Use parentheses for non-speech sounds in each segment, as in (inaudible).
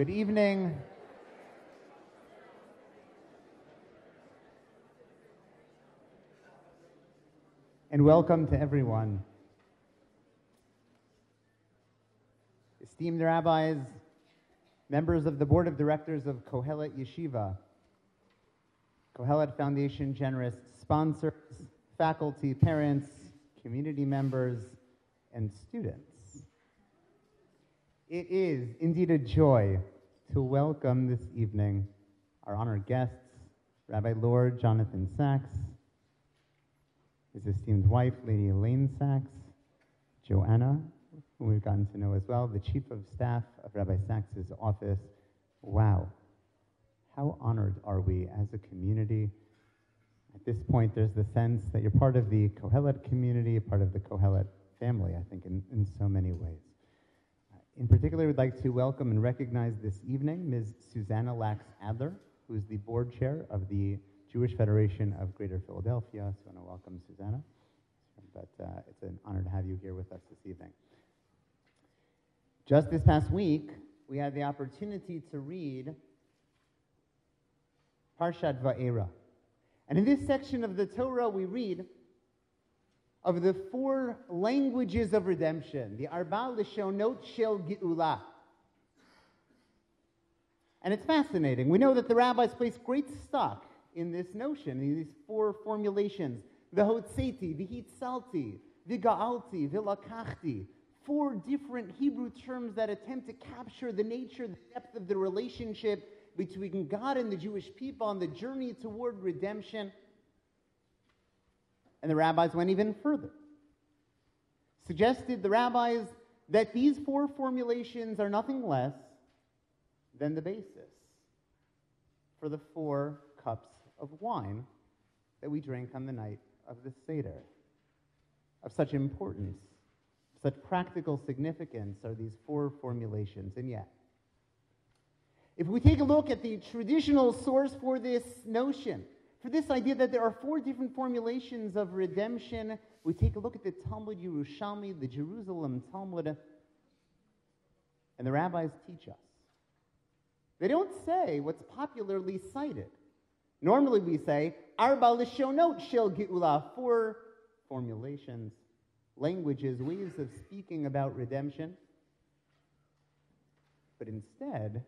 Good evening. And welcome to everyone. Esteemed rabbis, members of the board of directors of Kohelet Yeshiva, Kohelet Foundation generous sponsors, faculty, parents, community members, and students. It is indeed a joy to welcome this evening our honored guests, Rabbi Lord Jonathan Sacks, his esteemed wife, Lady Elaine Sacks, Joanna, whom we've gotten to know as well, the Chief of Staff of Rabbi Sacks's office. Wow, how honored are we as a community? At this point, there's the sense that you're part of the Kohelet community, part of the Kohelet family, I think, in, in so many ways. In particular, we'd like to welcome and recognize this evening Ms. Susanna Lachs Adler, who is the board chair of the Jewish Federation of Greater Philadelphia. So I want to welcome Susanna. But uh, it's an honor to have you here with us this evening. Just this past week, we had the opportunity to read Parshat Va'era. And in this section of the Torah, we read of the four languages of redemption, the Arba Lishonot Shel Geula. And it's fascinating. We know that the rabbis place great stock in this notion, in these four formulations. The Hotzeti, the Hitzalti, the Ga'alti, the Lakachti. Four different Hebrew terms that attempt to capture the nature, the depth of the relationship between God and the Jewish people on the journey toward redemption. And the rabbis went even further. Suggested the rabbis that these four formulations are nothing less than the basis for the four cups of wine that we drink on the night of the Seder. Of such importance, such practical significance are these four formulations. And yet, if we take a look at the traditional source for this notion, for this idea that there are four different formulations of redemption. We take a look at the Talmud Yerushalmi, the Jerusalem Talmud, and the rabbis teach us. They don't say what's popularly cited. Normally we say, Arba Lishonot Shel Geula, four formulations, languages, ways of speaking about redemption. But instead,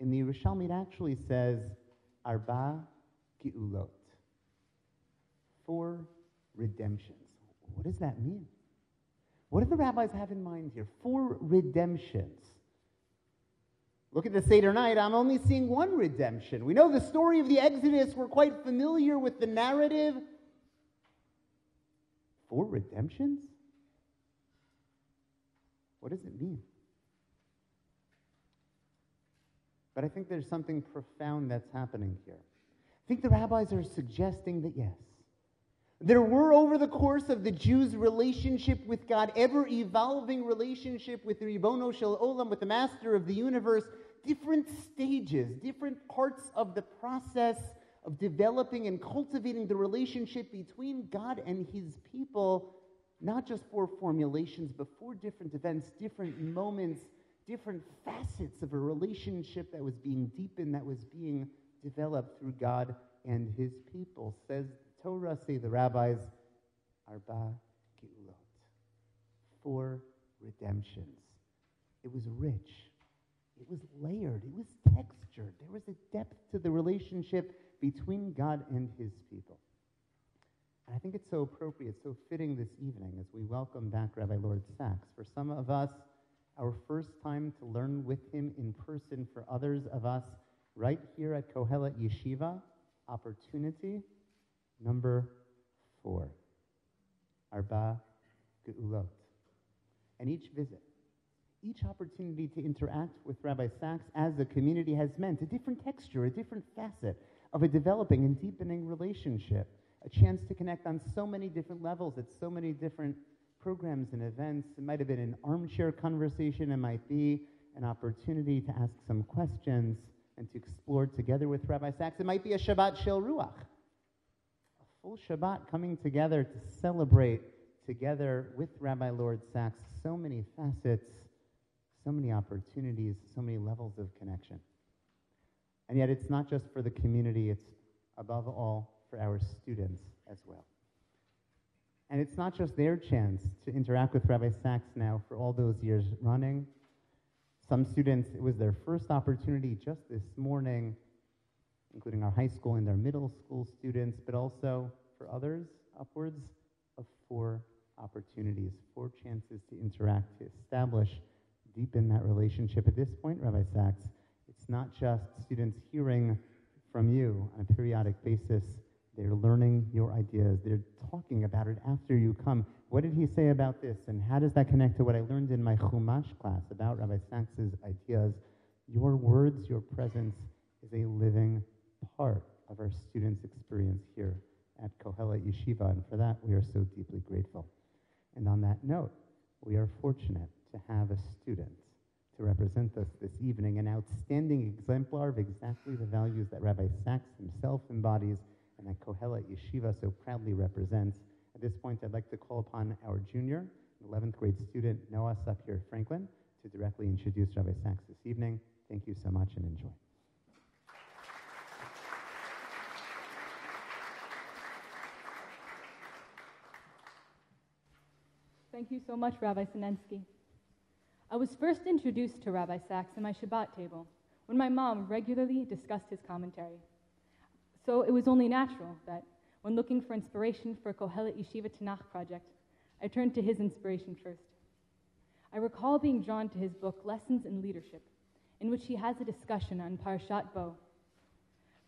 in the Yerushalmi, it actually says, Arba geulot. Four redemptions. What does that mean? What do the rabbis have in mind here? Four redemptions. Look at the Seder night. I'm only seeing one redemption. We know the story of the Exodus. We're quite familiar with the narrative. Four redemptions? What does it mean? But I think there's something profound that's happening here. I think the rabbis are suggesting that yes, there were over the course of the Jews' relationship with God, ever evolving relationship with the Ribono Shel Olam, with the Master of the universe, different stages, different parts of the process of developing and cultivating the relationship between God and his people, not just for formulations, but for different events, different moments, different facets of a relationship that was being deepened, that was being developed through God and his people. Says Torah, say the rabbis, Arba Geulot. Four redemptions. It was rich. It was layered. It was textured. There was a depth to the relationship between God and his people. And I think it's so appropriate, so fitting this evening as we welcome back Rabbi Lord Sacks. For some of us, our first time to learn with him in person. For others of us, right here at Kohelet Yeshiva, opportunity number four. Arba Geulot. And each visit, each opportunity to interact with Rabbi Sacks as a community has meant a different texture, a different facet of a developing and deepening relationship, a chance to connect on so many different levels at so many different programs and events. It might have been an armchair conversation, it might be an opportunity to ask some questions and to explore together with Rabbi Sacks. It might be a Shabbat Shel Ruach, a full Shabbat coming together to celebrate together with Rabbi Lord Sacks so many facets, so many opportunities, so many levels of connection. And yet, it's not just for the community, it's above all for our students as well. And it's not just their chance to interact with Rabbi Sacks now for all those years running. Some students, it was their first opportunity just this morning, including our high school and their middle school students, but also for others, upwards of four opportunities, four chances to interact, to establish, deepen that relationship. At this point, Rabbi Sacks, it's not just students hearing from you on a periodic basis. They're learning your ideas. They're talking about it after you come. What did he say about this? And how does that connect to what I learned in my Chumash class about Rabbi Sacks's ideas? Your words, your presence is a living part of our students' experience here at Kohelet Yeshiva, and for that we are so deeply grateful. And on that note, we are fortunate to have a student to represent us this evening, an outstanding exemplar of exactly the values that Rabbi Sacks himself embodies and that Kohelet Yeshiva so proudly represents. At this point, I'd like to call upon our junior, 11th grade student, Noah Sapir Franklin, to directly introduce Rabbi Sacks this evening. Thank you so much and enjoy. Thank you so much, Rabbi Sinensky. I was first introduced to Rabbi Sacks in my Shabbat table when my mom regularly discussed his commentary. So it was only natural that when looking for inspiration for a Kohelet Yeshiva Tanakh project, I turned to his inspiration first. I recall being drawn to his book, Lessons in Leadership, in which he has a discussion on Parashat Bo.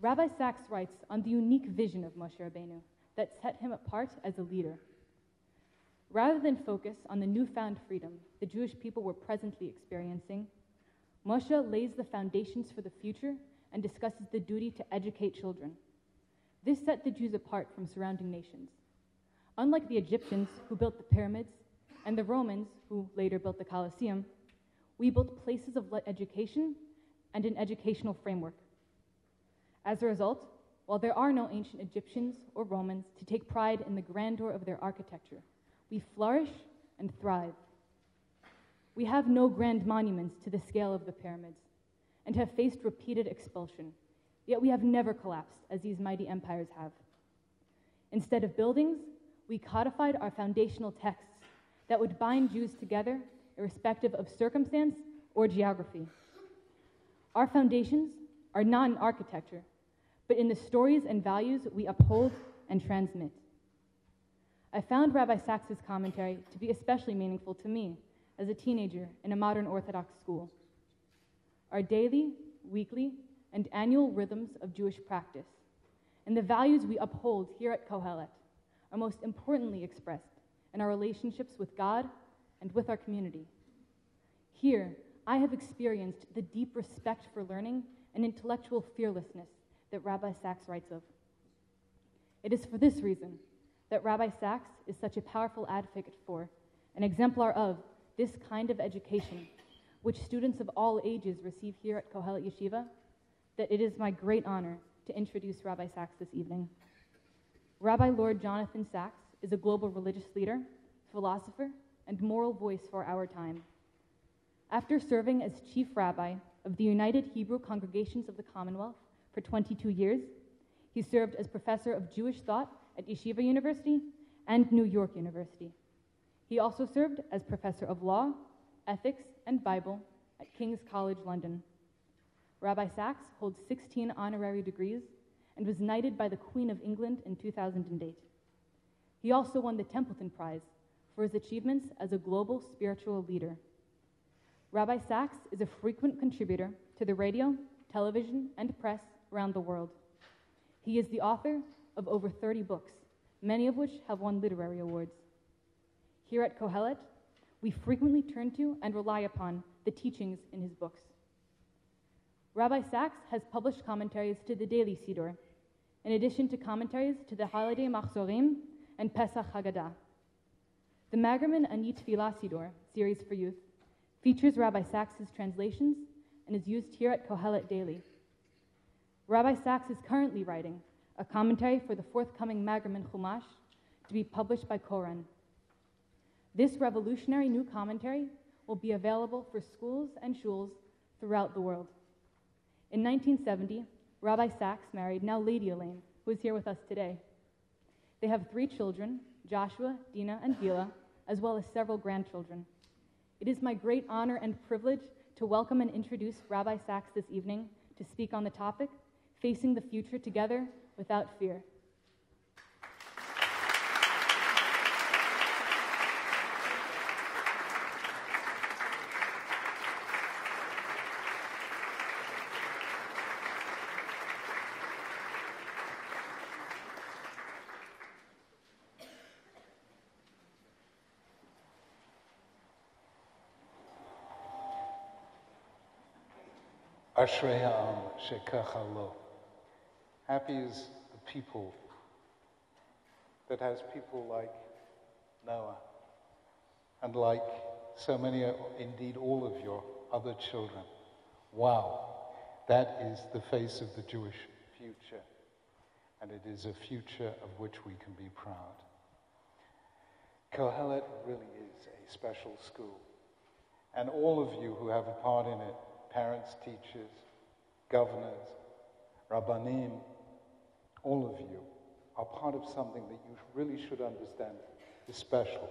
Rabbi Sacks writes on the unique vision of Moshe Rabbeinu that set him apart as a leader. Rather than focus on the newfound freedom the Jewish people were presently experiencing, Moshe lays the foundations for the future and discusses the duty to educate children. This set the Jews apart from surrounding nations. Unlike the Egyptians who built the pyramids and the Romans who later built the Colosseum, we built places of education and an educational framework. As a result, while there are no ancient Egyptians or Romans to take pride in the grandeur of their architecture, we flourish and thrive. We have no grand monuments to the scale of the pyramids and have faced repeated expulsion, yet we have never collapsed as these mighty empires have. Instead of buildings, we codified our foundational texts that would bind Jews together irrespective of circumstance or geography. Our foundations are not in architecture, but in the stories and values we uphold and transmit. I found Rabbi Sacks's commentary to be especially meaningful to me as a teenager in a modern Orthodox school. Our daily, weekly, and annual rhythms of Jewish practice and the values we uphold here at Kohelet are most importantly expressed in our relationships with God and with our community. Here, I have experienced the deep respect for learning and intellectual fearlessness that Rabbi Sacks writes of. It is for this reason that Rabbi Sacks is such a powerful advocate for, an exemplar of, this kind of education, which students of all ages receive here at Kohelet Yeshiva, that it is my great honor to introduce Rabbi Sacks this evening. Rabbi Lord Jonathan Sacks is a global religious leader, philosopher, and moral voice for our time. After serving as chief rabbi of the United Hebrew Congregations of the Commonwealth for 22 years, he served as professor of Jewish thought at Yeshiva University and New York University. He also served as professor of law, ethics, and Bible at King's College London. Rabbi Sacks holds 16 honorary degrees and was knighted by the Queen of England in 2008. He also won the Templeton Prize for his achievements as a global spiritual leader. Rabbi Sacks is a frequent contributor to the radio, television, and press around the world. He is the author of over 30 books, many of which have won literary awards. Here at Kohelet, we frequently turn to and rely upon the teachings in his books. Rabbi Sacks has published commentaries to the Daily Siddur, in addition to commentaries to the holiday Machzorim and Pesach Haggadah. The Magerman Ani Tefillah Siddur series for youth features Rabbi Sacks's translations and is used here at Kohelet daily. Rabbi Sacks is currently writing a commentary for the forthcoming Magerman Chumash to be published by Koren. This revolutionary new commentary will be available for schools and shuls throughout the world. In 1970, Rabbi Sacks married now Lady Elaine, who is here with us today. They have three children Joshua, Dina, and Gila, as well as several grandchildren. It is my great honor and privilege to welcome and introduce Rabbi Sacks this evening to speak on the topic Facing the Future Together Without Fear. Ashrei ha'am shekach. Happy is the people that has people like Noah and like so many, indeed all of your other children. Wow, that is the face of the Jewish future. And it is a future of which we can be proud. Kohelet really is a special school. And all of you who have a part in it parents, teachers, governors, rabbanim, all of you are part of something that you really should understand is special.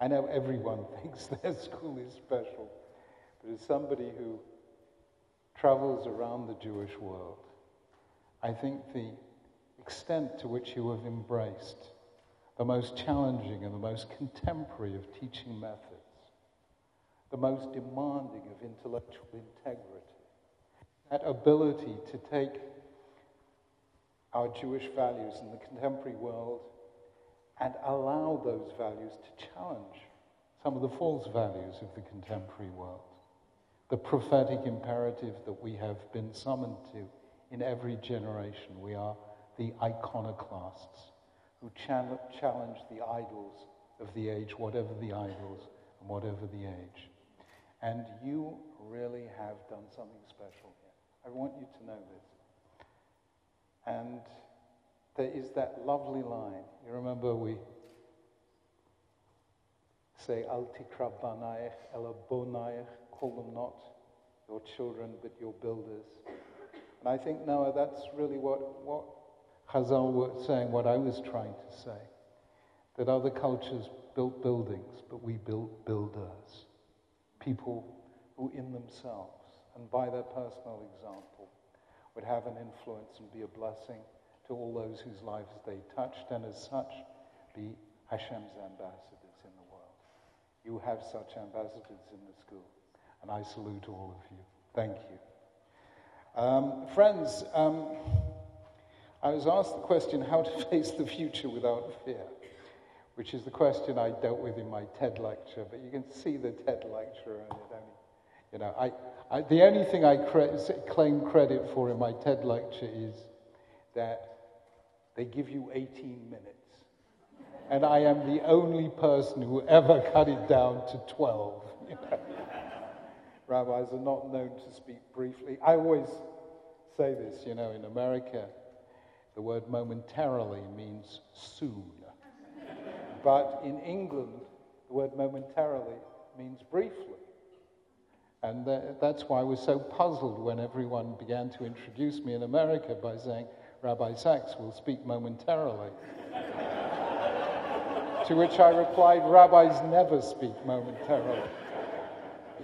I know everyone (laughs) thinks their school is special, but as somebody who travels around the Jewish world, I think the extent to which you have embraced the most challenging and the most contemporary of teaching methods the most demanding of intellectual integrity. That ability to take our Jewish values in the contemporary world and allow those values to challenge some of the false values of the contemporary world. The prophetic imperative that we have been summoned to in every generation. We are the iconoclasts who challenge the idols of the age, whatever the idols and whatever the age. And you really have done something special here. I want you to know this. And there is that lovely line. You remember we say, Al tikra banayech elabonayech, call them not your children, but your builders. And I think, Noah, that's really what, what Chazal was saying, what I was trying to say. That other cultures built buildings, but we built builders people who, in themselves and by their personal example, would have an influence and be a blessing to all those whose lives they touched, and as such, be Hashem's ambassadors in the world. You have such ambassadors in the school, and I salute all of you. Thank you. Um, friends, um, I was asked the question how to (laughs) face the future without fear which is the question I dealt with in my TED lecture, but you can see the TED lecture and it only, you know, I, I the only thing I cre- claim credit for in my TED lecture is that they give you 18 minutes. And I am the only person who ever cut it down to 12. You (laughs) know? Rabbis are not known to speak briefly. I always say this, you know, in America, the word momentarily means soon. But in England, the word momentarily means briefly. And that's why I was so puzzled when everyone began to introduce me in America by saying, Rabbi Sacks will speak momentarily. (laughs) to which I replied, Rabbis never speak momentarily.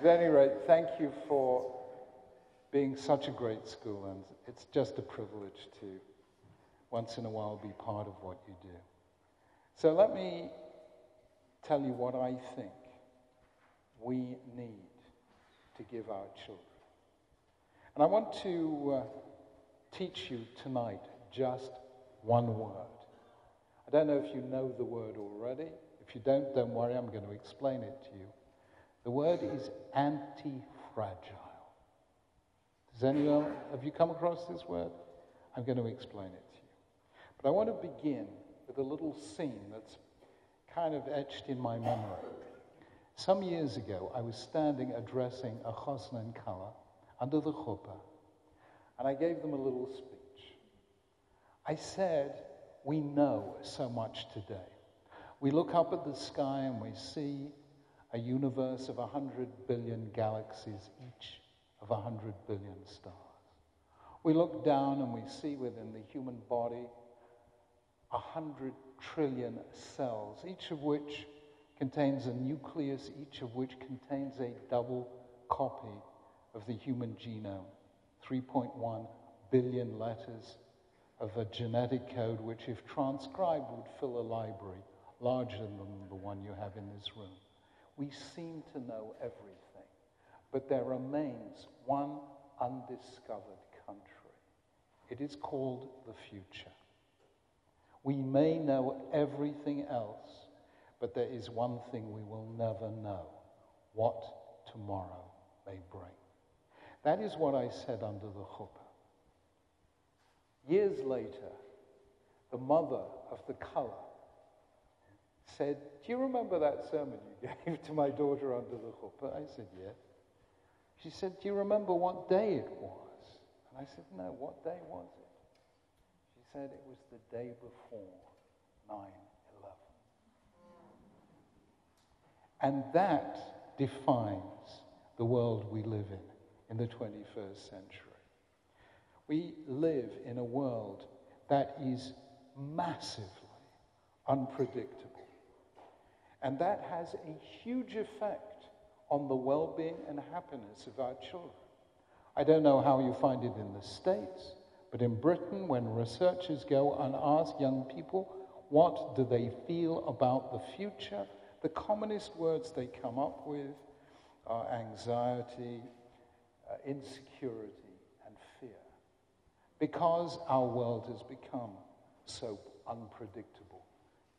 At any rate, thank you for being such a great school, and it's just a privilege to once in a while be part of what you do. So let me tell you what I think we need to give our children. And I want to uh, teach you tonight just one word. I don't know if you know the word already. If you don't, don't worry, I'm going to explain it to you. The word is anti fragile. Does anyone, have you come across this word? I'm going to explain it to you. But I want to begin with a little scene that's kind of etched in my memory. Some years ago, I was standing addressing a chosn and kala under the chuppah, and I gave them a little speech. I said, We know so much today. We look up at the sky and we see a universe of 100 billion galaxies, each of 100 billion stars. We look down and we see within the human body 100 trillion cells, each of which contains a nucleus, each of which contains a double copy of the human genome. 3.1 billion letters of a genetic code which, if transcribed, would fill a library larger than the one you have in this room. We seem to know everything, but there remains one undiscovered country. It is called the future. We may know everything else, but there is one thing we will never know what tomorrow may bring. That is what I said under the chuppah. Years later, the mother of the kala said, Do you remember that sermon you (laughs) gave to my daughter under the chuppah? I said, Yes. She said, Do you remember what day it was? And I said, No, what day was it? Said, It was the day before 9 11. And that defines the world we live in in the 21st century. We live in a world that is massively unpredictable. And that has a huge effect on the well being and happiness of our children. I don't know how you find it in the States, but in Britain, when researchers go and ask young people what do they feel about the future, the commonest words they come up with are anxiety, uh, insecurity, and fear. because our world has become so unpredictable.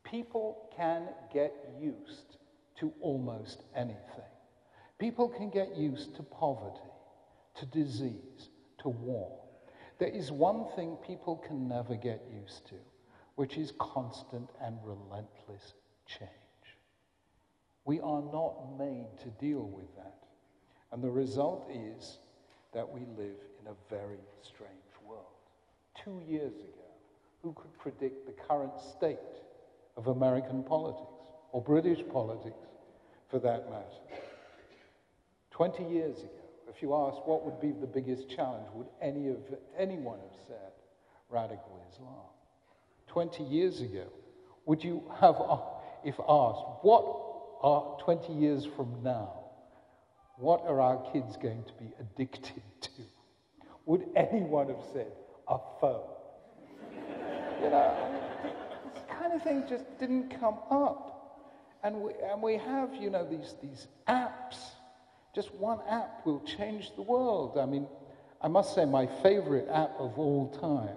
People can get used to almost anything. People can get used to poverty, to disease, to war. There is one thing people can never get used to, which is constant and relentless change. We are not made to deal with that. And the result is that we live in a very strange world. two years ago, who could predict the current state of American politics, or British politics for that matter? 20 years ago, if you asked what would be the biggest challenge, would any of, anyone have said radical Islam? 20 years ago, would you have, if asked, what are 20 years from now, what are our kids going to be addicted (laughs) to? Would anyone have said a phone. (laughs) you know, this kind of thing just didn't come up. And we, and we have, you know, these, these apps. Just one app will change the world. I mean, I must say, my favorite app of all time,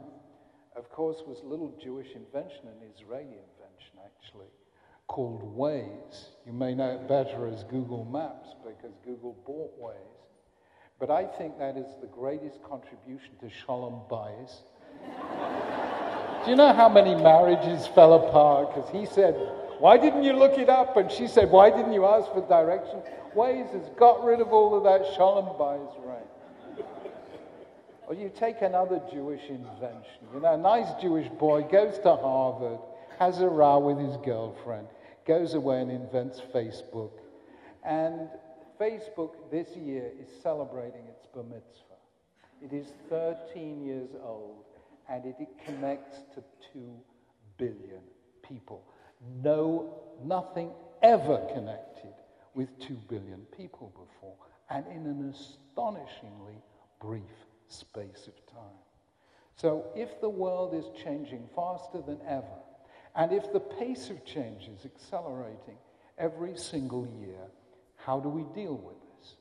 of course, was a little Jewish invention, an Israeli invention, actually, called Waze. You may know it better as Google Maps because Google bought Waze. But I think that is the greatest contribution to Shalom Bayis. (laughs) Do you know how many marriages fell apart? Because he said, Why didn't you look it up? And she said, Why didn't you ask for direction? Waze has got rid of all of that Shalom Bayis right. Or you take another Jewish invention. You know, a nice Jewish boy goes to Harvard, has a row with his girlfriend, goes away and invents Facebook. And Facebook this year is celebrating its bar mitzvah. It is 13 years old and it connects to 2 billion people. No, nothing ever connected with 2 billion people before, and in an astonishingly brief space of time. So, if the world is changing faster than ever, and if the pace of change is accelerating every single year, how do we deal with this?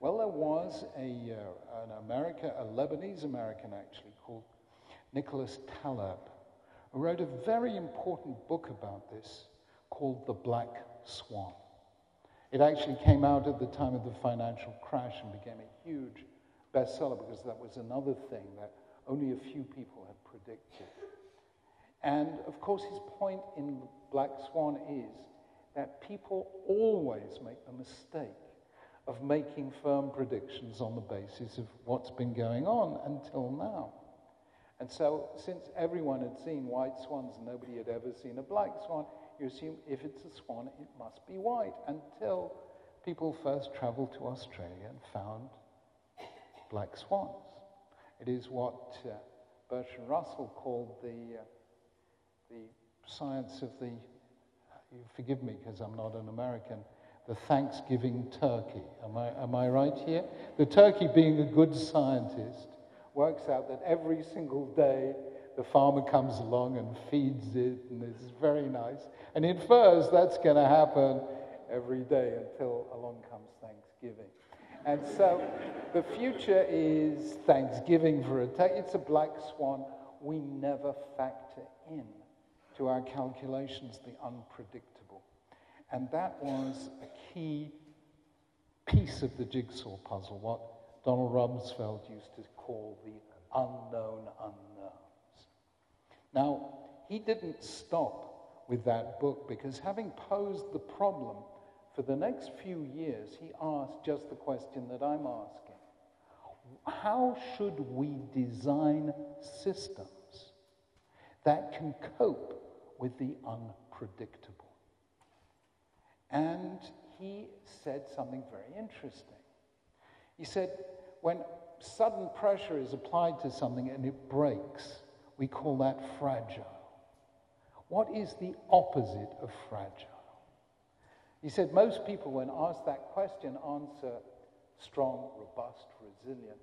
Well, there was a, uh, an American, a Lebanese American actually, called Nicholas Taleb, who wrote a very important book about this called The Black Swan. It actually came out at the time of the financial crash and became a huge bestseller because that was another thing that only a few people had predicted. And of course, his point in Black Swan is that people always make the mistake of making firm predictions on the basis of what's been going on until now. And so, since everyone had seen white swans and nobody had ever seen a black swan, you assume if it's a swan, it must be white until people first traveled to Australia and found black swans. It is what uh, Bertrand Russell called the, uh, the science of the, forgive me because I'm not an American, the Thanksgiving turkey. Am I, am I right here? The turkey, being a good scientist, works out that every single day the farmer comes along and feeds it, and it's very nice, and infers that's going to happen every day until along comes Thanksgiving. And so the future is Thanksgiving for a turkey. It's a black swan. We never factor in to our calculations the unpredictable. And that was a key piece of the jigsaw puzzle, what Donald Rumsfeld used to call the unknown unknowns. Now, he didn't stop with that book because having posed the problem for the next few years, he asked just the question that I'm asking How should we design systems that can cope with the unpredictable? And he said something very interesting. He said, when sudden pressure is applied to something and it breaks, we call that fragile. What is the opposite of fragile? He said most people, when asked that question, answer strong, robust, resilient.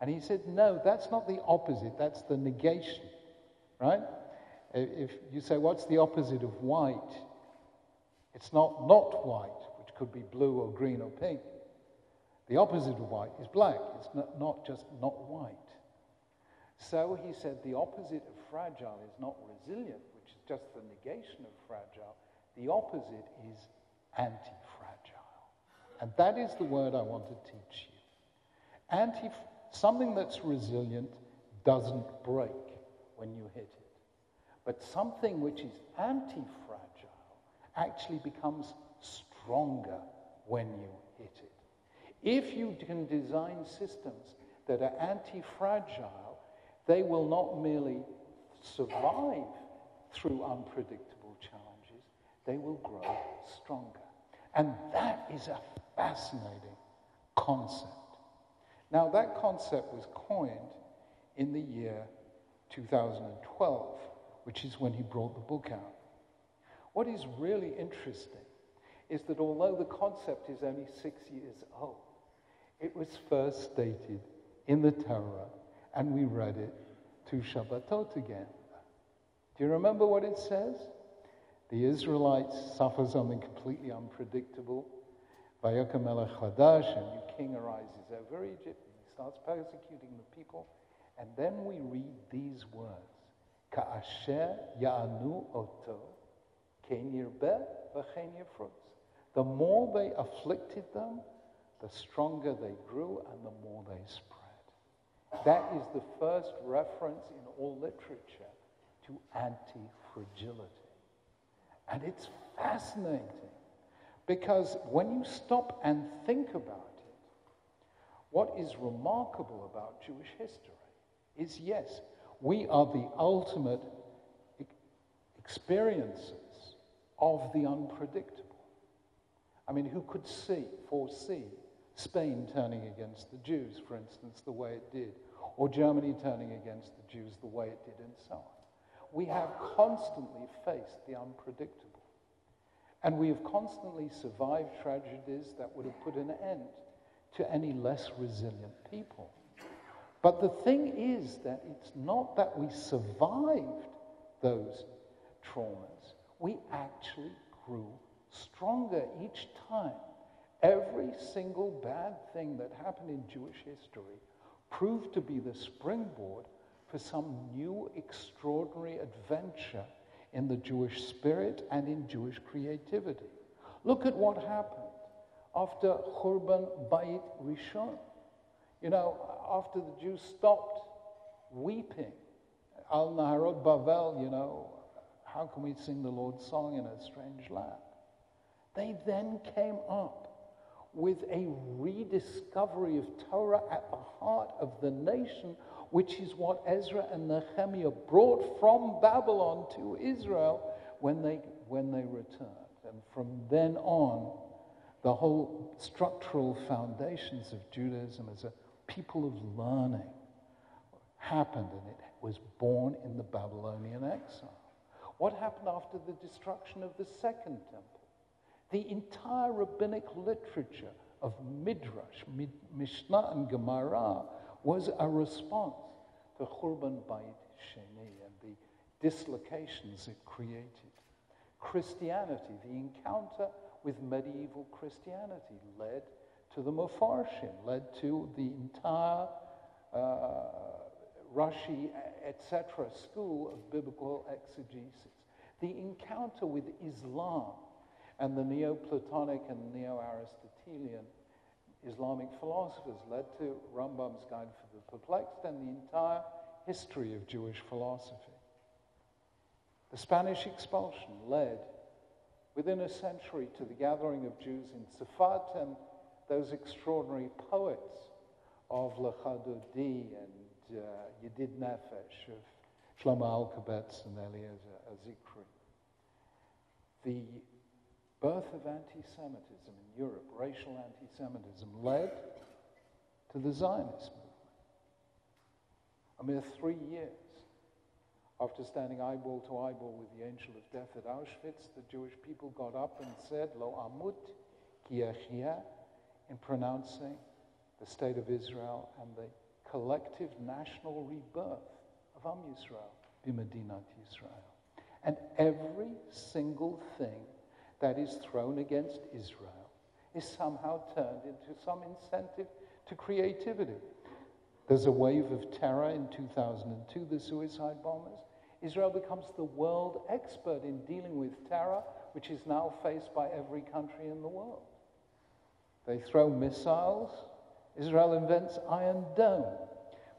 And he said, no, that's not the opposite, that's the negation, right? If you say, what's the opposite of white? It's not not white, which could be blue or green or pink. The opposite of white is black. It's not, not just not white. So he said the opposite of fragile is not resilient, which is just the negation of fragile. The opposite is anti fragile. And that is the word I want to teach you. Anti, something that's resilient doesn't break when you hit it. But something which is anti fragile actually becomes stronger when you. If you can design systems that are anti fragile, they will not merely survive through unpredictable challenges, they will grow stronger. And that is a fascinating concept. Now, that concept was coined in the year 2012, which is when he brought the book out. What is really interesting is that although the concept is only six years old, it was first stated in the Torah, and we read it two Shabbatot again. Do you remember what it says? The Israelites suffer something completely unpredictable. Vayakam Chadash, a new king arises over Egypt, and he starts persecuting the people. And then we read these words. Ka'asher ya'anu oto, ken yirbeh v'chen The more they afflicted them, the stronger they grew and the more they spread. That is the first reference in all literature to anti fragility. And it's fascinating because when you stop and think about it, what is remarkable about Jewish history is yes, we are the ultimate experiences of the unpredictable. I mean, who could see, foresee Spain turning against the Jews, for instance, the way it did, or Germany turning against the Jews the way it did, and so on. We have constantly faced the unpredictable. And we have constantly survived tragedies that would have put an end to any less resilient people. But the thing is that it's not that we survived those traumas, we actually grew stronger each time Every single bad thing that happened in Jewish history proved to be the springboard for some new extraordinary adventure in the Jewish spirit and in Jewish creativity. Look at what happened after Churban Bayit Rishon. You know, after the Jews stopped weeping, Al Naharot Bavel, you know, how can we sing the Lord's song in a strange land? They then came up with a rediscovery of Torah at the heart of the nation, which is what Ezra and Nehemiah brought from Babylon to Israel when they when they returned. And from then on, the whole structural foundations of Judaism as a people of learning happened, and it was born in the Babylonian exile. What happened after the destruction of the Second Temple? The entire rabbinic literature of Midrash, Mishnah, and Gemara was a response to Churban Bayit Sheni and the dislocations it created. Christianity, the encounter with medieval Christianity, led to the Mefarshim, led to the entire uh, Rashi, etc., school of biblical exegesis. The encounter with Islam and the Neoplatonic and Neo-Aristotelian Islamic philosophers led to Rambam's Guide for the Perplexed and the entire history of Jewish philosophy. The Spanish expulsion led within a century to the gathering of Jews in Safat and those extraordinary poets of Lechadodi and uh, Yedid Nefesh, of Shlomo Alkabetz and Eliezer Azikri. The birth of anti Semitism in Europe, racial anti Semitism, led to the Zionist movement. A mere three years after standing eyeball to eyeball with the angel of death at Auschwitz, the Jewish people got up and said, Lo amut ki in pronouncing the state of Israel and the collective national rebirth of Am Yisrael, B'Medinat Yisrael. And every single thing that is thrown against Israel is somehow turned into some incentive to creativity. There's a wave of terror in 2002, the suicide bombers. Israel becomes the world expert in dealing with terror, which is now faced by every country in the world. They throw missiles. Israel invents Iron Dome,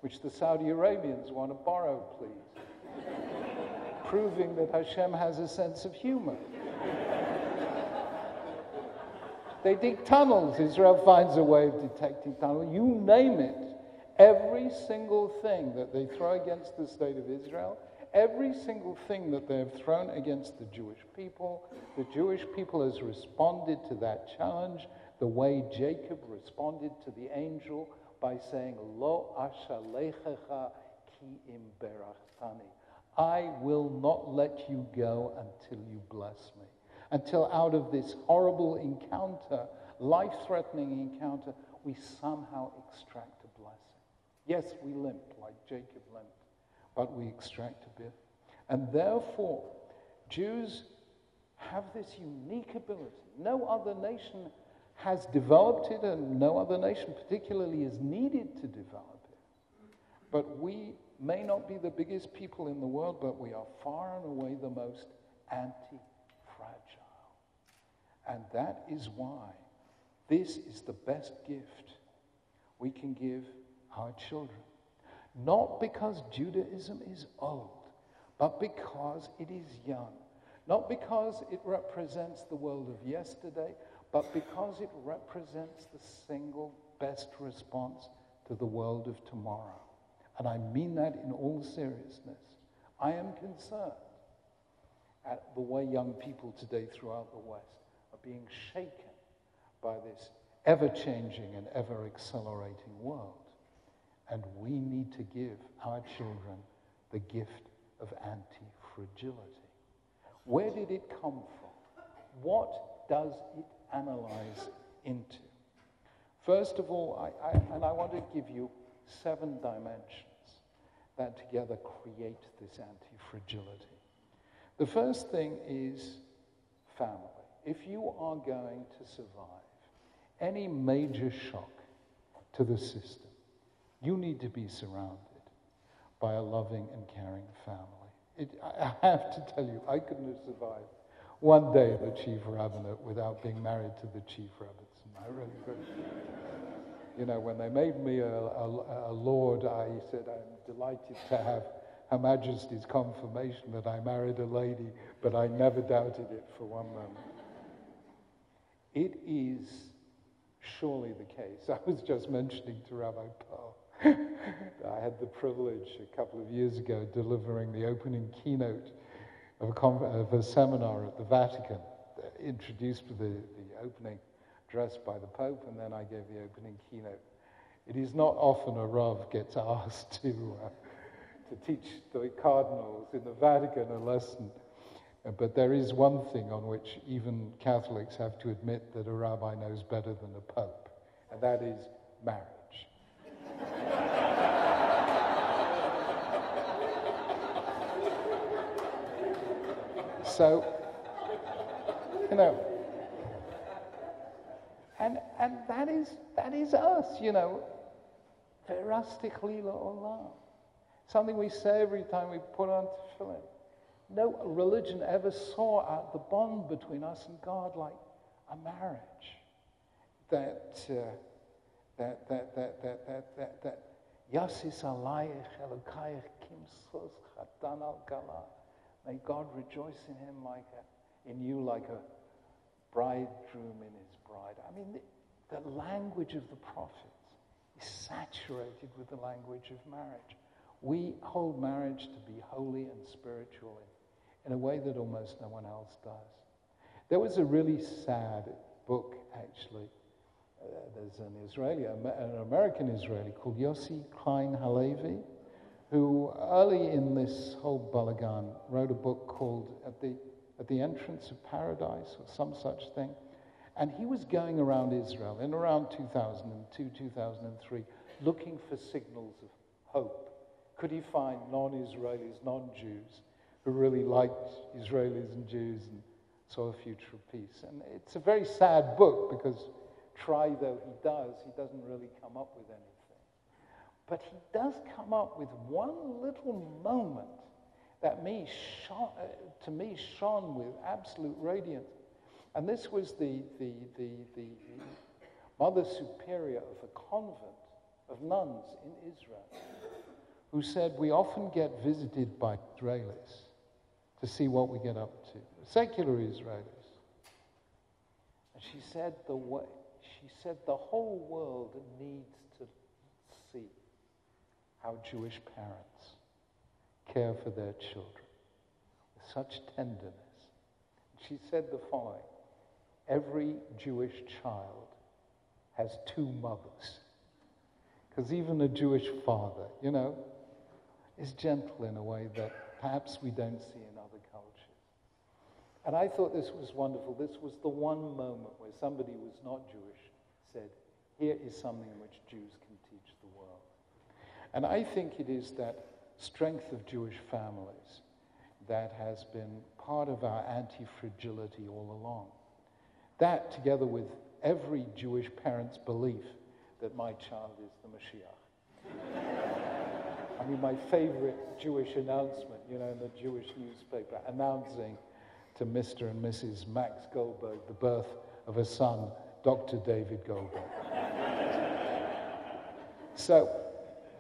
which the Saudi Arabians want to borrow, please, (laughs) proving that Hashem has a sense of humor. They dig tunnels. Israel finds a way of detecting tunnels. You name it. Every single thing that they throw against the state of Israel, every single thing that they have thrown against the Jewish people, the Jewish people has responded to that challenge the way Jacob responded to the angel by saying, Lo ashalechecha ki imberachtani. I will not let you go until you bless me until out of this horrible encounter, life threatening encounter, we somehow extract a blessing. Yes, we limp like Jacob limped, but we extract a bit. And therefore, Jews have this unique ability. No other nation has developed it, and no other nation particularly is needed to develop it. But we may not be the biggest people in the world, but we are far and away the most anti and that is why this is the best gift we can give our children. Not because Judaism is old, but because it is young. Not because it represents the world of yesterday, but because it represents the single best response to the world of tomorrow. And I mean that in all seriousness. I am concerned at the way young people today throughout the West being shaken by this ever changing and ever accelerating world. And we need to give our children the gift of anti fragility. Where did it come from? What does it analyze into? First of all, I, I, and I want to give you seven dimensions that together create this anti fragility. The first thing is family if you are going to survive any major shock to the system, you need to be surrounded by a loving and caring family. It, I have to tell you, I couldn't have survived one day of the chief rabbinate without being married to the chief rebbetzin. I really couldn't. you know, when they made me a, a, a lord, I said, I'm delighted to have Her Majesty's confirmation that I married a lady, but I never doubted it for one moment. It is surely the case. (laughs) I was just mentioning to Rabbi Paul, I had the privilege a couple of years ago delivering the opening keynote of a, con- of a seminar at the Vatican, introduced the, the opening address by the Pope, and then I gave the opening keynote. It is not often a Rav gets (laughs) asked to, uh, to teach the cardinals in the Vatican a lesson. But there is one thing on which even Catholics have to admit that a rabbi knows better than a pope, and that is marriage. (laughs) so, you know, and, and that, is, that is us, you know. Verastically olam. Something we say every time we put on tefillin. No religion ever saw out the bond between us and God like a marriage. That, uh, that, that, that, that, that, that, that, Yasis alayich chatan al kala. May God rejoice in him like a, in you like a bridegroom in his bride. I mean, the, the language of the prophets is saturated with the language of marriage. We hold marriage to be holy and spiritual in, in a way that almost no one else does. There was a really sad book, actually. Uh, there's an Israeli, an American Israeli called Yossi Klein Halevi, who early in this whole balagan wrote a book called At the, At the Entrance of Paradise or some such thing. And he was going around Israel in around 2002, 2003, looking for signals of hope. Could he find non Israelis, non Jews, who really liked Israelis and Jews and saw a future of peace? And it's a very sad book because, try though he does, he doesn't really come up with anything. But he does come up with one little moment that me shone, uh, to me shone with absolute radiance. And this was the, the, the, the, Mother Superior of a convent of nuns in Israel, who said, We often get visited by Israelis to see what we get up to, secular Israelis. And she said, the way, she said, the whole world needs to see how Jewish parents care for their children with such tenderness. She said the following every Jewish child has two mothers. Because even a Jewish father, you know, is gentle in a way that perhaps we don't see in. And I thought this was wonderful. This was the one moment where somebody who was not Jewish said, here is something in which Jews can teach the world. And I think it is that strength of Jewish families that has been part of our anti fragility all along. That, together with every Jewish parent's belief that my child is the Mashiach. (laughs) I mean, my favorite Jewish announcement, you know, in the Jewish newspaper, announcing to Mr. and Mrs. Max Goldberg the birth of a son, Dr. David Goldberg. so,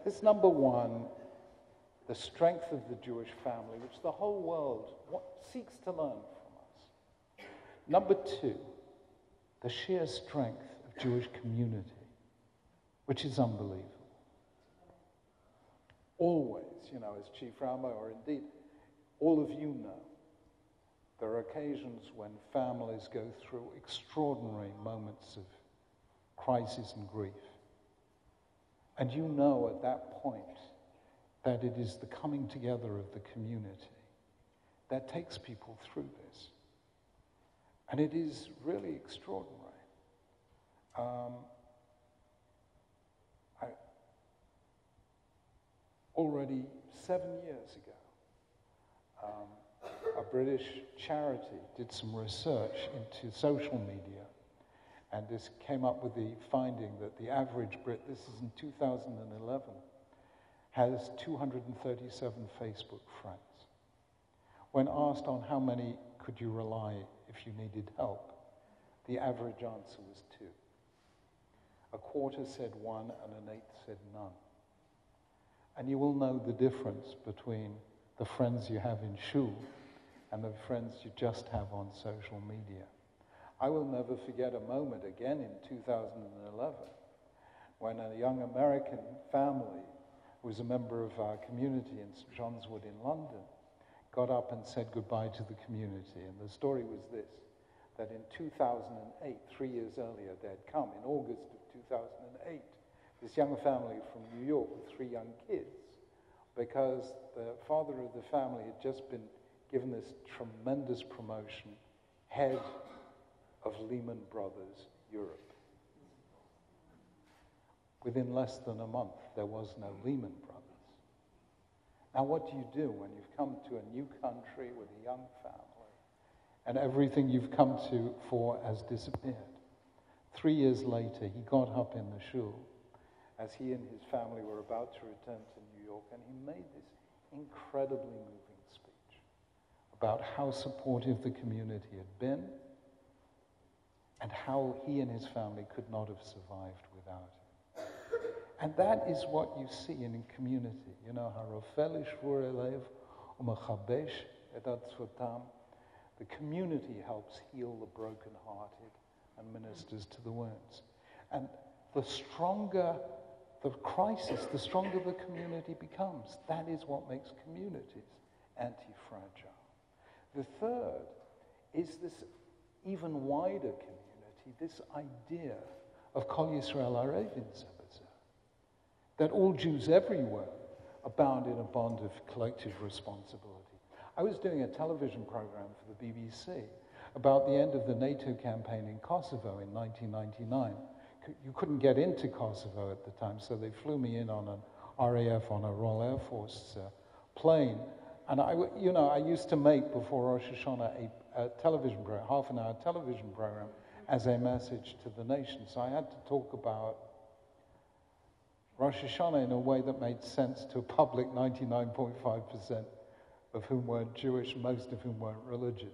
it's number one, the strength of the Jewish family, which the whole world seeks to learn from us. Number two, the sheer strength of Jewish community, which is unbelievable. Always, you know, as Chief Rabbi, or indeed all of you know, there are occasions when families go through extraordinary moments of crisis and grief. And you know at that point that it is the coming together of the community that takes people through this. And it is really extraordinary. Um, I, already seven years ago, um, a British charity did some research into social media, and this came up with the finding that the average Brit, this is in 2011, has 237 Facebook friends. When asked on how many could you rely if you needed help, the average answer was two. A quarter said one, and an eighth said none. And you will know the difference between the friends you have in shul and the friends you just have on social media. I will never forget a moment again in 2011 when a young American family who was a member of our community in St. John's Wood in London got up and said goodbye to the community. And the story was this that in 2008, three years earlier, they had come in August of 2008, this young family from New York with three young kids, because the father of the family had just been given this tremendous promotion, head of Lehman Brothers Europe. Within less than a month, there was no Lehman Brothers. Now, what do you do when you've come to a new country with a young family and everything you've come to for has disappeared? Three years later, he got up in the shul as he and his family were about to return to New York, and he made this incredibly moving about how supportive the community had been and how he and his family could not have survived without it. And that is what you see in community. You know, harofelish vurelev umachabesh edatzvotam. The community helps heal the brokenhearted and ministers to the wounds. And the stronger the crisis, the stronger the community becomes. That is what makes communities anti-fragile. The third is this even wider community, this idea of Kol Yisrael Arevin that all Jews everywhere are bound in a bond of collective responsibility. I was doing a television program for the BBC about the end of the NATO campaign in Kosovo in 1999. You couldn't get into Kosovo at the time, so they flew me in on an RAF, on a Royal Air Force uh, plane. And I, you know, I used to make before Rosh Hashanah a, a television program, half an hour television program, as a message to the nation. So I had to talk about Rosh Hashanah in a way that made sense to a public 99.5% of whom weren't Jewish, most of whom weren't religious.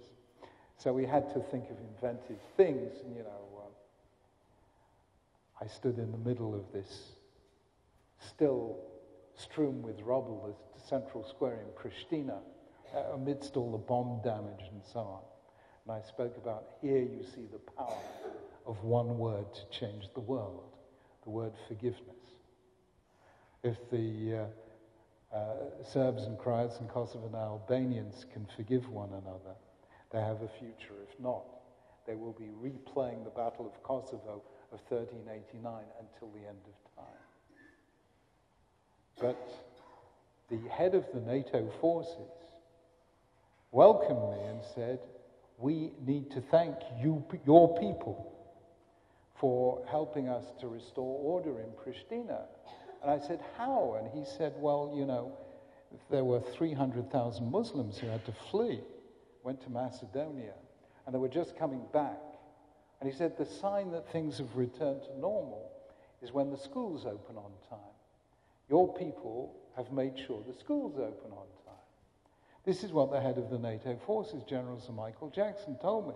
So we had to think of inventive things. And, you know, um, I stood in the middle of this still strewn with rubble, the central square in Pristina, uh, amidst all the bomb damage and so on. And I spoke about here you see the power of one word to change the world, the word forgiveness if the uh, uh, Serbs and Croats and Kosovan Albanians can forgive one another, they have a future. If not, they will be replaying the Battle of Kosovo of 1389 until the end of time. But the head of the NATO forces welcomed me and said, We need to thank you, your people for helping us to restore order in Pristina and I said, How? And he said, Well, you know, there were 300,000 Muslims who had to flee, went to Macedonia, and they were just coming back. And he said, The sign that things have returned to normal is when the schools open on time. Your people have made sure the schools open on time. This is what the head of the NATO forces, General Sir Michael Jackson, told me.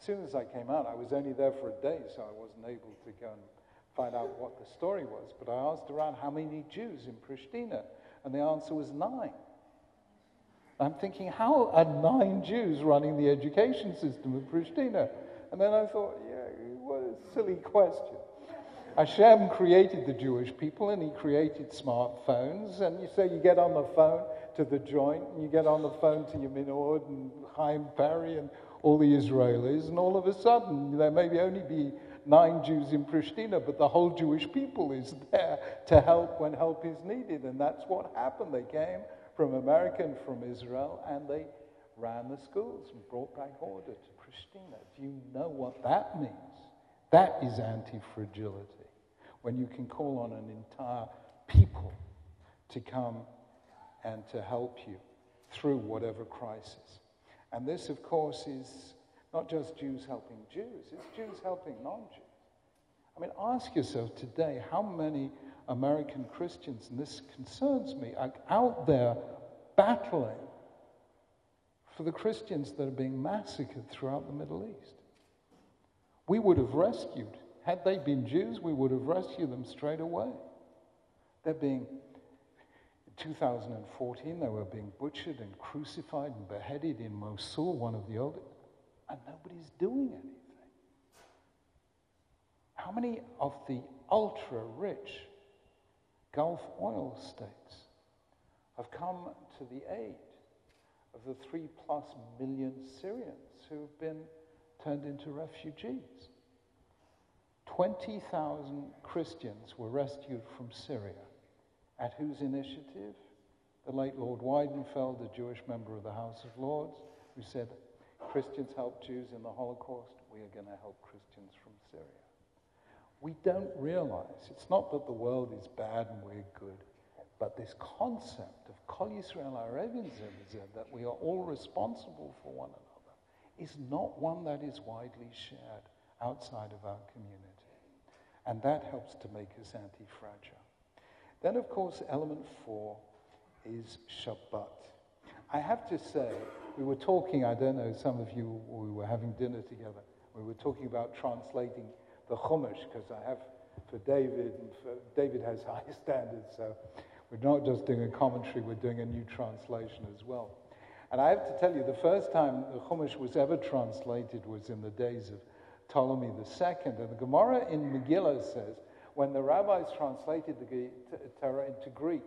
As soon as I came out, I was only there for a day, so I wasn't able to go and find out what the story was, but I asked around how many Jews in Pristina, and the answer was nine. I'm thinking, how are nine Jews running the education system of Pristina? And then I thought, yeah, what a silly question. Hashem created the Jewish people and he created smartphones. And you say you get on the phone to the joint and you get on the phone to Yemin Orde and Chaim Peri and all the Israelis, and all of a sudden there may only be nine Jews in Pristina, but the whole Jewish people is there to help when help is needed. And that's what happened. They came from America and from Israel, and they ran the schools and brought back order to Pristina. Do you know what that means? That is anti fragility. When you can call on an entire people to come and to help you through whatever crisis. And this, of course, is not just Jews helping Jews, it's Jews helping non Jews. I mean, ask yourself today how many American Christians, and this concerns me, are out there battling for the Christians that are being massacred throughout the Middle East. We would have rescued, had they been Jews, we would have rescued them straight away. They're being, in 2014, they were being butchered and crucified and beheaded in Mosul, one of the oldest and nobody's doing anything. How many of the ultra rich Gulf oil states have come to the aid of the three plus million Syrians who've been turned into refugees. 20,000 Christians were rescued from Syria. At whose initiative? The late Lord Weidenfeld, a Jewish member of the House of Lords, who said, Christians helped Jews in the Holocaust, we are going to help Christians from Syria. We don't realize, it's not that the world is bad and we're good, but this concept of Kol Yisrael that we are all responsible for one another, is not one that is widely shared outside of our community. And that helps to make us anti fragile. Then, of course, element four is Shabbat. I have to say, we were talking, I don't know, some of you, we were having dinner together. We were talking about translating the Chumash, because I have for David, and for, David has (laughs) high standards, so we're not just doing a commentary, we're doing a new translation as well. And I have to tell you, the first time the Chumash was ever translated was in the days of Ptolemy II. And the Gemara in Megillah says, when the rabbis translated the Torah into Greek,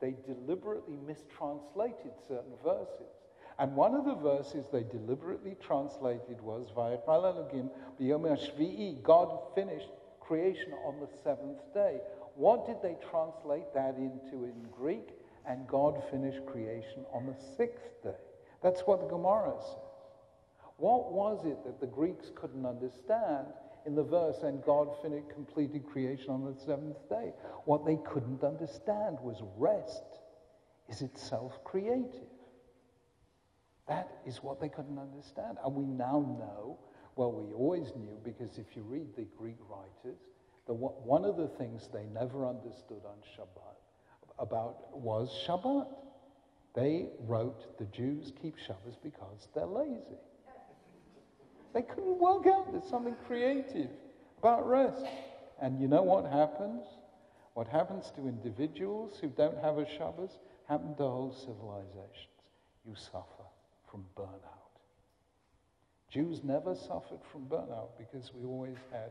they deliberately mistranslated certain verses. And one of the verses they deliberately translated was, God finished creation on the seventh day. What did they translate that into in Greek? And God finished creation on the sixth day. That's what the Gemara says. What was it that the Greeks couldn't understand in the verse, and God finished, completed creation on the seventh day? What they couldn't understand was rest is itself creative. That is what they couldn't understand. And we now know, well, we always knew because if you read the Greek writers, the, one of the things they never understood on Shabbat about was Shabbat. They wrote the Jews keep Shabbos because they're lazy. They couldn't work out there's something creative about rest. And you know what happens? What happens to individuals who don't have a Shabbos happen to whole civilizations. You suffer from burnout. Jews never suffered from burnout because we always had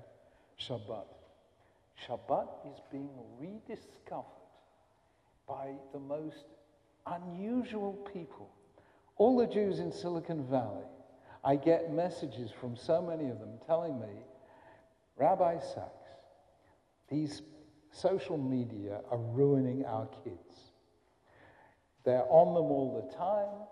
Shabbat. Shabbat is being rediscovered by the most unusual people. All the Jews in Silicon Valley, I get messages from so many of them telling me, Rabbi Sacks, these social media are ruining our kids. They're on them all the time.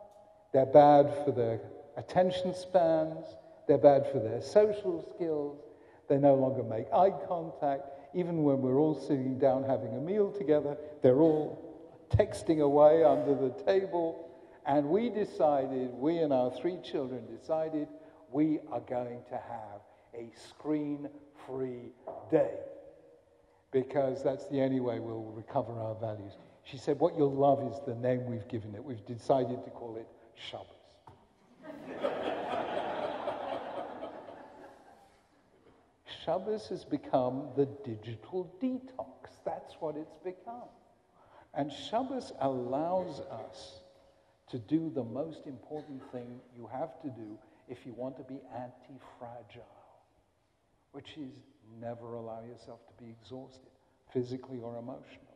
They're bad for their attention spans. They're bad for their social skills. They no longer make eye contact. Even when we're all sitting down having a meal together, they're all texting away under the table. And we decided, we and our three children decided, we are going to have a screen free day because that's the only way we'll recover our values. She said, What you'll love is the name we've given it. We've decided to call it Shabbos. (laughs) Shabbos has become the digital detox. That's what it's become. And Shabbos allows us to do the most important thing you have to do if you want to be anti fragile, which is never allow yourself to be exhausted, physically or emotionally.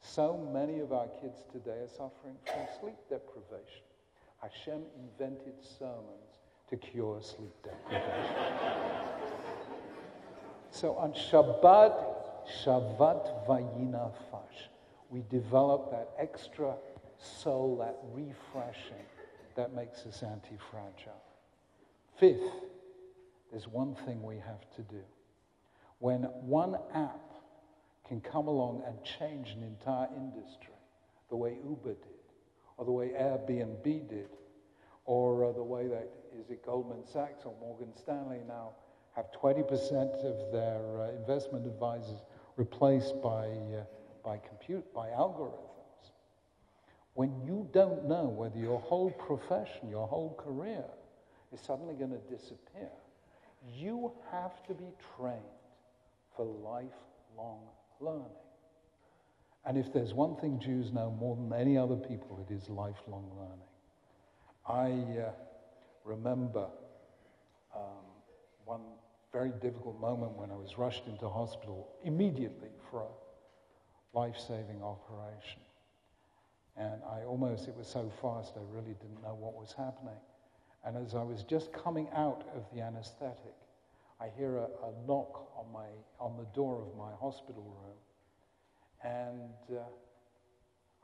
So many of our kids today are suffering from sleep deprivation. Hashem invented sermons to cure sleep deprivation. so on Shabbat, Shabbat Vayina Fash, we develop that extra soul, that refreshing that makes us anti fragile. Fifth, there's one thing we have to do. When one app can come along and change an entire industry the way Uber did, or the way Airbnb did, or uh, the way that is it Goldman Sachs or Morgan Stanley now have 20% of their uh, investment advisors replaced by, uh, by compute, by algorithms. When you don't know whether your whole profession, your whole career is suddenly going to disappear, you have to be trained for lifelong learning. And if there's one thing Jews know more than any other people, it is lifelong learning. I uh, remember um, one very difficult moment when I was rushed into hospital immediately for a life saving operation. And I almost, it was so fast, I really didn't know what was happening. And as I was just coming out of the anesthetic, I hear a, a knock on, my, on the door of my hospital room. And uh,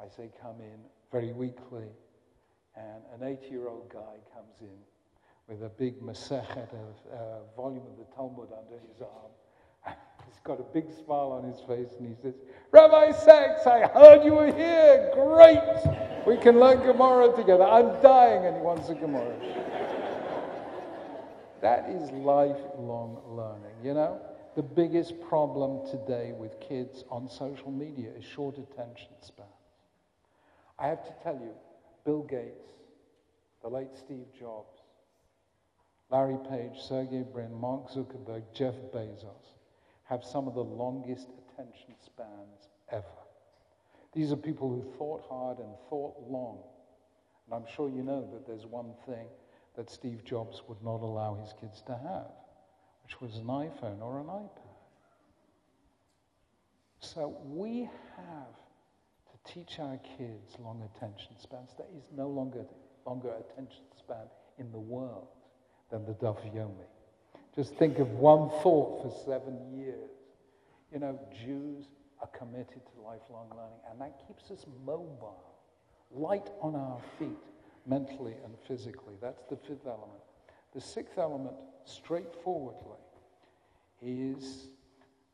I say, come in very weakly. And an 80 year old guy comes in with a big masechet, a uh, volume of the Talmud under his arm. He's got a big smile on his face and he says, Rabbi Sacks, I heard you were here. Great. We can learn Gemara together. I'm dying and he wants a Gemara. that is lifelong learning, you know? The biggest problem today with kids on social media is short attention spans. I have to tell you, Bill Gates, the late Steve Jobs, Larry Page, Sergey Brin, Mark Zuckerberg, Jeff Bezos have some of the longest attention spans ever. These are people who thought hard and thought long. And I'm sure you know that there's one thing that Steve Jobs would not allow his kids to have, which was an iPhone or an iPad. So we have to teach our kids long attention spans. There is no longer, longer attention span in the world than the Daf Yomi. Just think of one thought for seven years. You know, Jews are committed to lifelong learning, and that keeps us mobile, light on our feet, mentally and physically. That's the fifth element. The sixth element, straightforwardly, is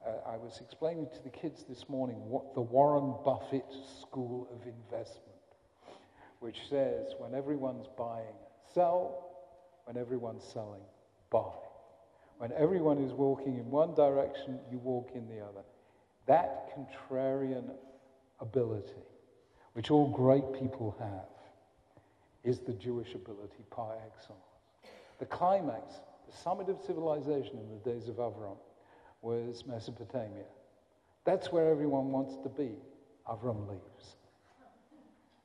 uh, I was explaining to the kids this morning what the Warren Buffett School of Investment, which says when everyone's buying, sell, when everyone's selling, buy. When everyone is walking in one direction, you walk in the other. That contrarian ability, which all great people have, is the Jewish ability par excellence. The climax, the summit of civilization in the days of Avram, was Mesopotamia. That's where everyone wants to be. Avram leaves.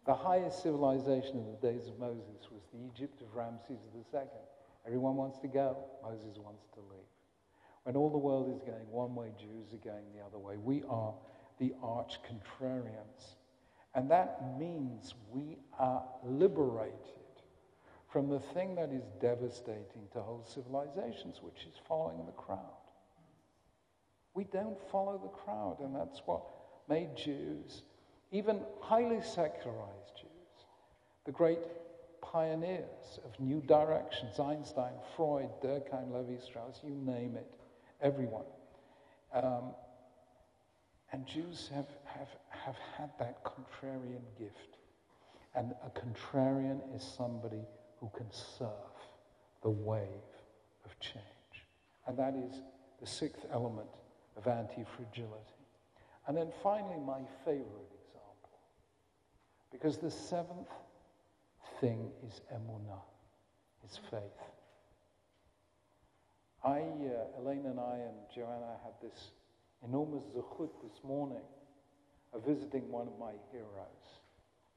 The highest civilization in the days of Moses was the Egypt of Ramses II. Everyone wants to go, Moses wants to leave. When all the world is going one way, Jews are going the other way. We are the arch contrarians. And that means we are liberated from the thing that is devastating to whole civilizations, which is following the crowd. We don't follow the crowd, and that's what made Jews, even highly secularized Jews, the great pioneers of new directions Einstein, Freud, Durkheim, Levi Strauss, you name it, everyone. Um, and Jews have, have, have had that contrarian gift. And a contrarian is somebody who can surf the wave of change. And that is the sixth element of anti fragility. And then finally, my favorite example. Because the seventh thing is emunah, is faith. I, uh, Elaine and I and Joanna had this enormous zechut this morning of visiting one of my heroes.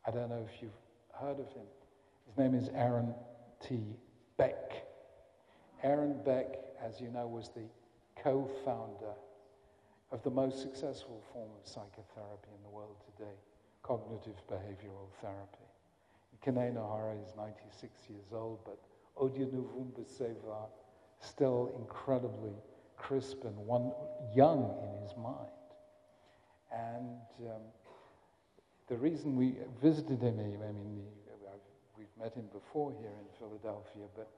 I don't know if you've heard of him. His name is Aaron T. Beck. Aaron Beck, as you know, was the co founder of the most successful form of psychotherapy in the world today, cognitive behavioral therapy. Kanei Nahara is 96 years old, but Odyonuvumba Seva still incredibly crisp and one, young in his mind. And um, the reason we visited him, I mean, we've met him before here in Philadelphia, but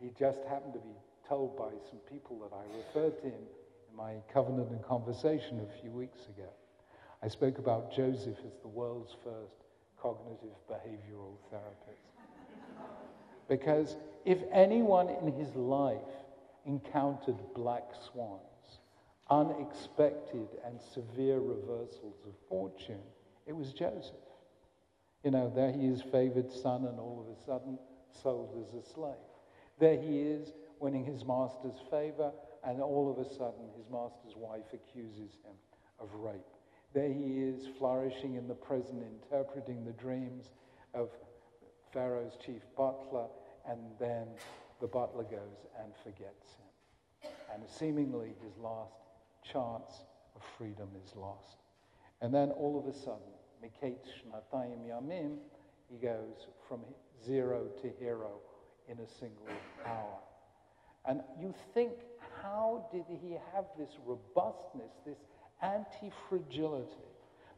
he just happened to be told by some people that I referred to him in my covenant and conversation a few weeks ago. I spoke about Joseph as the world's first cognitive behavioral therapist. because if anyone in his life encountered black swans, unexpected and severe reversals of fortune, it was Joseph. You know, there he is, favored son, and all of a sudden sold as a slave. There he is, winning his master's favor, and all of a sudden his master's wife accuses him of rape. There he is, flourishing in the present, interpreting the dreams of Pharaoh's chief butler, and then the butler goes and forgets him. And seemingly his last chance of freedom is lost. And then all of a sudden, Miketz Shnatayim Yamim, he goes from zero to hero in a single hour. And you think, how did he have this robustness, this anti fragility?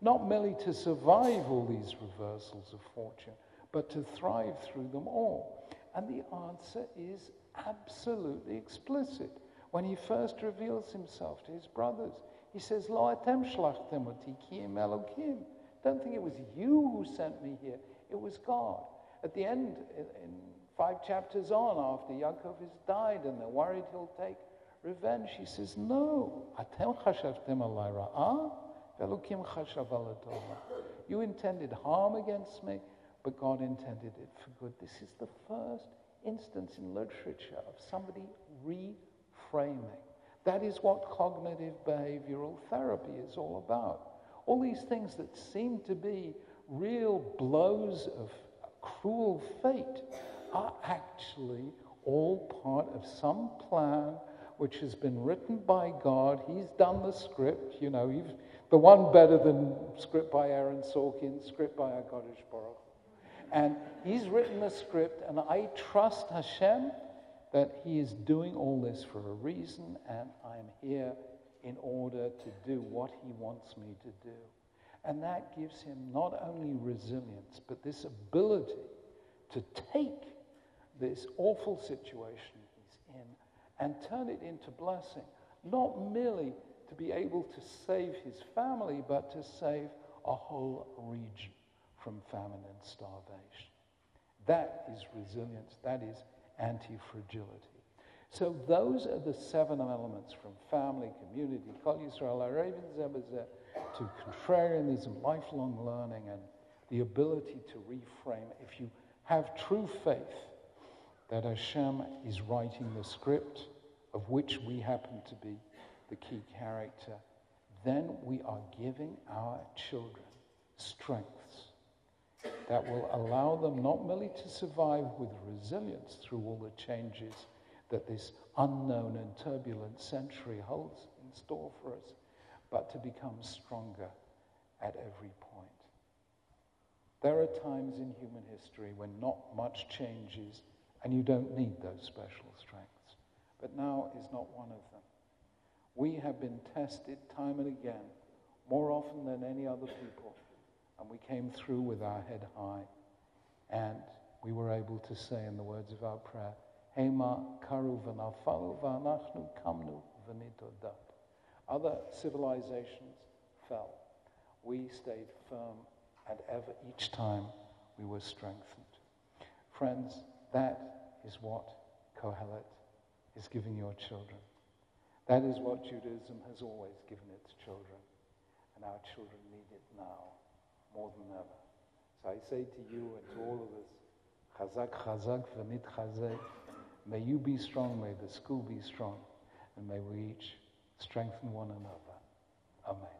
Not merely to survive all these reversals of fortune, but to thrive through them all. And the answer is absolutely explicit. When he first reveals himself to his brothers, he says, Lo atem shlachtem oti ki elokim. Don't think it was you who sent me here. It was God. At the end, in five chapters on, after Yaakov has died and they're worried he'll take revenge, he says, No. Atem chashavtem alay ah? ve'elokim chashav You intended harm against me, but God intended it for good. This is the first instance in literature of somebody reframing. That is what cognitive behavioral therapy is all about. All these things that seem to be real blows of cruel fate are actually all part of some plan which has been written by God. He's done the script, you know, the one better than script by Aaron Sorkin, script by HaKadosh Baruch. And he's written the script, and I trust Hashem that he is doing all this for a reason, and I'm here in order to do what he wants me to do. And that gives him not only resilience, but this ability to take this awful situation and turn it into blessing. Not merely to be able to save his family, but to save a whole region from famine and starvation. That is resilience. That is anti fragility. So, those are the seven elements from family, community, Kol Yisrael, to contrarianism, lifelong learning, and the ability to reframe. If you have true faith that Hashem is writing the script of which we happen to be the key character, then we are giving our children strengths that will allow them not merely to survive with resilience through all the changes that this unknown and turbulent century holds in store for us, but to become stronger at every point. There are times in human history when not much changes and you don't need those special strengths. But now is not one of them. We have been tested time and again, more often than any other people, and we came through with our head high, and we were able to say in the words of our prayer, Hema karu v'nafalu v'anachnu kamnu v'nitodat. Other civilizations fell. We stayed firm, and ever each time we were strengthened. Friends, that is what Kohelet is giving your children. That is what Judaism has always given its children. And our children need it now more than ever. So I say to you and to all of us, Chazak, Chazak, V'nit Chazek. May you be strong, may the school be strong, and may we each strengthen one another. Amen.